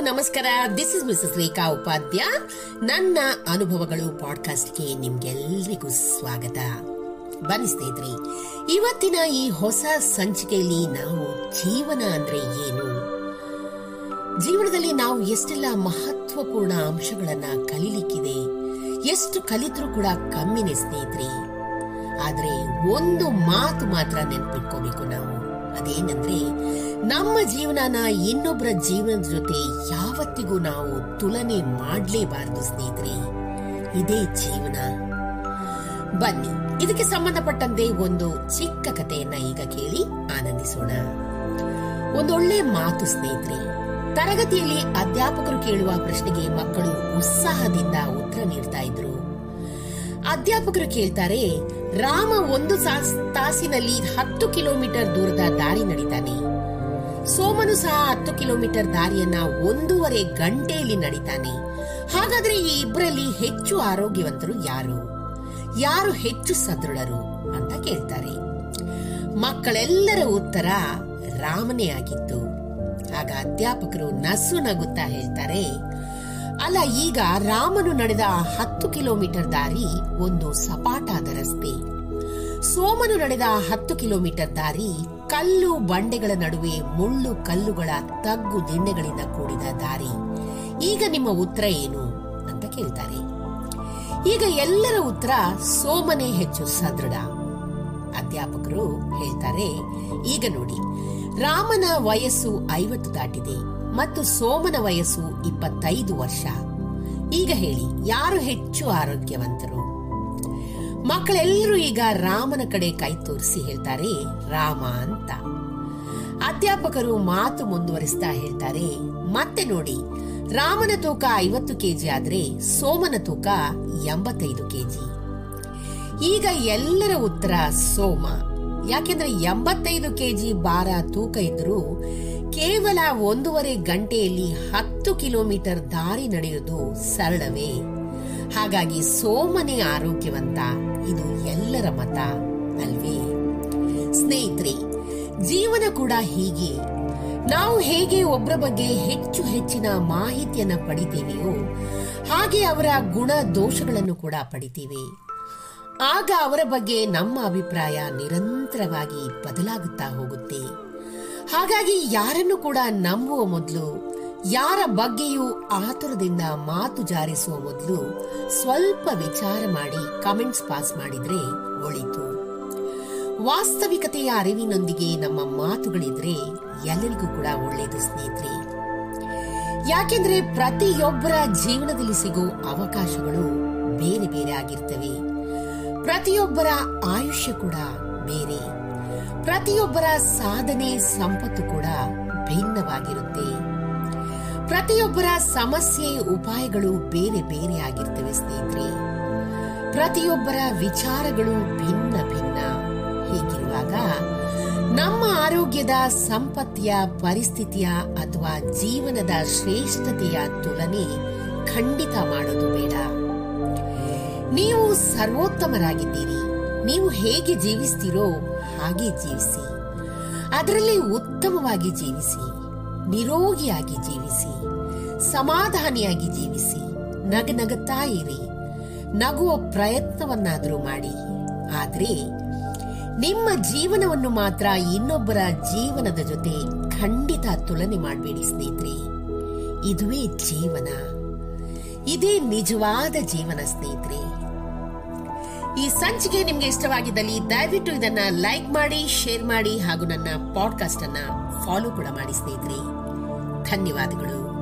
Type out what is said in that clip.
ನಮಸ್ಕಾರ. This is missus Rekha Upadhya ನನ್ನ ಅನುಭವಗಳು ಪಾಡ್ಕಾಸ್ಟ್ಗೆ ನಿಮ್ಗೆಲ್ರಿಗೂ ಸ್ವಾಗತ. ಬನ್ನಿ ಸ್ನೇಹಿತರೆ, ಇವತ್ತಿನ ಈ ಹೊಸ ಸಂಚಿಕೆಯಲ್ಲಿ ನಾವು ಜೀವನ ಅಂದ್ರೆ ಏನು? ಜೀವನದಲ್ಲಿ ನಾವು ಎಷ್ಟೆಲ್ಲ ಮಹತ್ವಪೂರ್ಣ ಅಂಶಗಳನ್ನ ಕಲಿಲಿಕ್ಕಿದೆ? ಎಷ್ಟು ಕಲಿತರೂ ಕೂಡ ಕಮ್ಮಿನೇ ಸ್ನೇಹಿತರೆ. ಆದ್ರೆ ಒಂದು ಮಾತು ಮಾತ್ರ ನೆನಪಿಟ್ಕೋಬೇಕು ನಾವು. ಅದೇನಂದ್ರೆ, ನಮ್ಮ ಜೀವನನ ಇನ್ನೊಬ್ಬರ ಜೀವನದ ಜೊತೆ ಯಾವತ್ತಿಗೂ ನಾವು ತುಲನೆ ಮಾಡಲೇಬಾರದು, ಸ್ನೇಹಿತರೆ. ಇದೇ ಜೀವನ. ಬನ್ನಿ, ಇದಕ್ಕೆ ಸಂಬಂಧಪಟ್ಟಂತೆ ಒಂದು ಚಿಕ್ಕ ಕಥೆಯನ್ನ ಈಗ ಕೇಳಿ ಆನಂದಿಸೋಣ. ಒಂದೊಳ್ಳೆ ಮಾತು, ಸ್ನೇಹಿತರೆ. ತರಗತಿಯಲ್ಲಿ ಅಧ್ಯಾಪಕರು ಕೇಳುವ ಪ್ರಶ್ನೆಗೆ ಮಕ್ಕಳು ಉತ್ಸಾಹದಿಂದ ಉತ್ತರ ನೀಡ್ತಾ ಇದ್ರು. ಅಧ್ಯಾಪಕರು ಕೇಳ್ತಾರೆ, ರಾಮ ಒಂದು ತಾಸಿನಲ್ಲಿ ಹತ್ತು ಕಿಲೋಮೀಟರ್ ದೂರದ ದಾರಿ ನಡೀತಾನೆ. ಸೋಮನು ಸಹ ಹತ್ತು ಕಿಲೋಮೀಟರ್ ದಾರಿಯನ್ನ ಒಂದೂವರೆ ಗಂಟೆಯಲ್ಲಿ ನಡೀತಾನೆ. ಹಾಗಾದ್ರೆ ಈ ಇಬ್ಬರಲ್ಲಿ ಹೆಚ್ಚು ಆರೋಗ್ಯವಂತರು ಯಾರು? ಯಾರು ಹೆಚ್ಚು ಸದೃಢರು ಅಂತ ಕೇಳ್ತಾರೆ. ಮಕ್ಕಳೆಲ್ಲರ ಉತ್ತರ ರಾಮನೇ ಆಗಿತ್ತು. ಆಗ ಅಧ್ಯಾಪಕರು ನಸು ನಗುತ್ತಾ ಹೇಳ್ತಾರೆ ಅಲ್ಲ, ಈಗ ರಾಮನು ನಡೆದ ಹತ್ತು ಕಿಲೋಮೀಟರ್ ದಾರಿ ಒಂದು ಸಪಾಟಾದ ರಸ್ತೆ. ಸೋಮನು ನಡೆದ ಹತ್ತು ಕಿಲೋಮೀಟರ್ ದಾರಿ ಕಲ್ಲು ಬಂಡೆಗಳ ನಡುವೆ ಮುಳ್ಳು ಕಲ್ಲುಗಳ ತಗ್ಗು ದಿಣ್ಣೆಗಳಿಂದ ಕೂಡಿದ ದಾರಿ. ಈಗ ನಿಮ್ಮ ಉತ್ತರ ಏನು ಅಂತ ಕೇಳ್ತಾರೆ. ಈಗ ಎಲ್ಲರ ಉತ್ತರ ಸೋಮನೇ ಹೆಚ್ಚು ಸದೃಢ. ಅಧ್ಯಾಪಕರು ಹೇಳ್ತಾರೆ, ಈಗ ನೋಡಿ, ರಾಮನ ವಯಸ್ಸು ಐವತ್ತು ದಾಟಿದೆ. ಮತ್ತು ಸೋಮನ ವಯಸ್ಸು ಇಪ್ಪತ್ತೈದು ವರ್ಷ. ಈಗ ಹೇಳಿ, ಯಾರು ಹೆಚ್ಚು ಆರೋಗ್ಯವಂತರು? ಮಕ್ಕಳೆಲ್ಲರೂ ಈಗ ರಾಮನ ಕಡೆ ಕೈ ತೋರಿಸಿ ಹೇಳ್ತಾರೆ, ರಾಮ ಅಂತ. ಅಧ್ಯಾಪಕರು ಮಾತು ಮುಂದುವರಿಸ್ತಾ ಹೇಳ್ತಾರೆ, ಮತ್ತೆ ನೋಡಿ, ರಾಮನ ತೂಕ ಐವತ್ತು ಕೆಜಿ ಆದ್ರೆ ಸೋಮನ ತೂಕ ಎಂಬತ್ತೈದು ಕೆಜಿ. ಈಗ ಎಲ್ಲರ ಉತ್ತರ ಸೋಮ. ಯಾಕೆಂದ್ರೆ ಎಂಬತ್ತೈದು ಕೆಜಿ ಭಾರ ತೂಕ ಇದ್ರೂ ಕೇವಲ ಒಂದೂವರೆ ಗಂಟೆಯಲ್ಲಿ ಹತ್ತು ಕಿಲೋಮೀಟರ್ ದಾರಿ ನಡೆಯುವುದು ಸರಳವೇ? ಹಾಗಾಗಿ ಸೋಮನೆ ಆರೋಗ್ಯವಂತ, ಇದು ಎಲ್ಲರ ಮತ ಅಲ್ವೇ? ಸ್ನೇಹಿತರೆ, ಜೀವನ ಕೂಡ ಹೀಗೆ. ನಾವು ಹೇಗೆ ಒಬ್ಬರ ಬಗ್ಗೆ ಹೆಚ್ಚು ಹೆಚ್ಚಿನ ಮಾಹಿತಿಯನ್ನ ಪಡಿತೀವಿಯೋ, ಹಾಗೆ ಅವರ ಗುಣ ದೋಷಗಳನ್ನು ಕೂಡ ಪಡಿತೀವಿ. ಆಗ ಅವರ ಬಗ್ಗೆ ನಮ್ಮ ಅಭಿಪ್ರಾಯ ನಿರಂತರವಾಗಿ ಬದಲಾಗುತ್ತಾ ಹೋಗುತ್ತೆ. ಹಾಗಾಗಿ ಯಾರನ್ನು ಕೂಡ ನಂಬುವ ಮೊದಲು, ಯಾರ ಬಗ್ಗೆಯೂ ಆತುರದಿಂದ ಮಾತು ಜಾರಿಸುವ ಮೊದಲು ಸ್ವಲ್ಪ ವಿಚಾರ ಮಾಡಿ ಕಮೆಂಟ್ಸ್ ಪಾಸ್ ಮಾಡಿದ್ರೆ ಒಳಿತು. ವಾಸ್ತವಿಕತೆಯ ಅರಿವಿನೊಂದಿಗೆ ನಮ್ಮ ಮಾತುಗಳಿದ್ರೆ ಎಲ್ಲರಿಗೂ ಕೂಡ ಒಳ್ಳೆಯದು ಸ್ನೇಹಿತರೆ. ಯಾಕೆಂದ್ರೆ ಪ್ರತಿಯೊಬ್ಬರ ಜೀವನದಲ್ಲಿ ಸಿಗೋ ಅವಕಾಶಗಳು ಬೇರೆ ಬೇರೆ ಆಗಿರ್ತವೆ. ಪ್ರತಿಯೊಬ್ಬರ ಆಯುಷ್ಯ ಕೂಡ ಬೇರೆ. ಪ್ರತಿಯೊಬ್ಬರ ಸಾಧನೆ ಸಂಪತ್ತು ಕೂಡ ಭಿನ್ನವಾಗಿರುತ್ತೆ. ಪ್ರತಿಯೊಬ್ಬರ ಸಮಸ್ಯೆ ಉಪಾಯಗಳು ಬೇರೆ ಬೇರೆ ಆಗಿರ್ತವೆ ಸ್ನೇಹಿತರೆ. ಪ್ರತಿಯೊಬ್ಬರ ವಿಚಾರಗಳು ಭಿನ್ನ ಭಿನ್ನ. ಹೀಗಿರುವಾಗ ನಮ್ಮ ಆರೋಗ್ಯದ ಸಂಪತ್ತಿಯ ಪರಿಸ್ಥಿತಿಯ ಅಥವಾ ಜೀವನದ ಶ್ರೇಷ್ಠತೆಯ ತುಲನೆ ಖಂಡಿತ ಮಾಡೋದು ಬೇಡ. ನೀವು ಸರ್ವೋತ್ತಮರಾಗಿದ್ದೀರಿ. ನೀವು ಹೇಗೆ ಜೀವಿಸ್ತೀರೋ ಹಾಗೆ ಜೀವಿಸಿ. ಅದರಲ್ಲಿ ಉತ್ತಮವಾಗಿ ಜೀವಿಸಿ, ನಿರೋಗಿಯಾಗಿ ಜೀವಿಸಿ, ಸಮಾಧಾನಿಯಾಗಿ ಜೀವಿಸಿ, ನಗನಗುತ್ತಾ ಇರಿ, ನಗುವ ಪ್ರಯತ್ನವನ್ನಾದರೂ ಮಾಡಿ. ಆದರೆ ನಿಮ್ಮ ಜೀವನವನ್ನು ಮಾತ್ರ ಇನ್ನೊಬ್ಬರ ಜೀವನದ ಜೊತೆ ಖಂಡಿತ ತುಲನೆ ಮಾಡಬೇಡಿ ಸ್ನೇಹಿತರೆ. ಇದುವೇ ಜೀವನ. ಇದೇ ನಿಜವಾದ ಜೀವನ ಸ್ನೇಹಿತರೆ. ಈ ಸಂಚಿಕೆ ನಿಮ್ಗೆ ಇಷ್ಟವಾಗಿದ್ದಲ್ಲಿ ದಯವಿಟ್ಟು ಇದನ್ನ ಲೈಕ್ ಮಾಡಿ, ಶೇರ್ ಮಾಡಿ ಹಾಗೂ ನನ್ನ ಪಾಡ್ಕಾಸ್ಟ್ ಅನ್ನ ಫಾಲೋ ಕೂಡ ಮಾಡಿ ಸ್ನೇಹಿತರೆ. ಧನ್ಯವಾದಗಳು.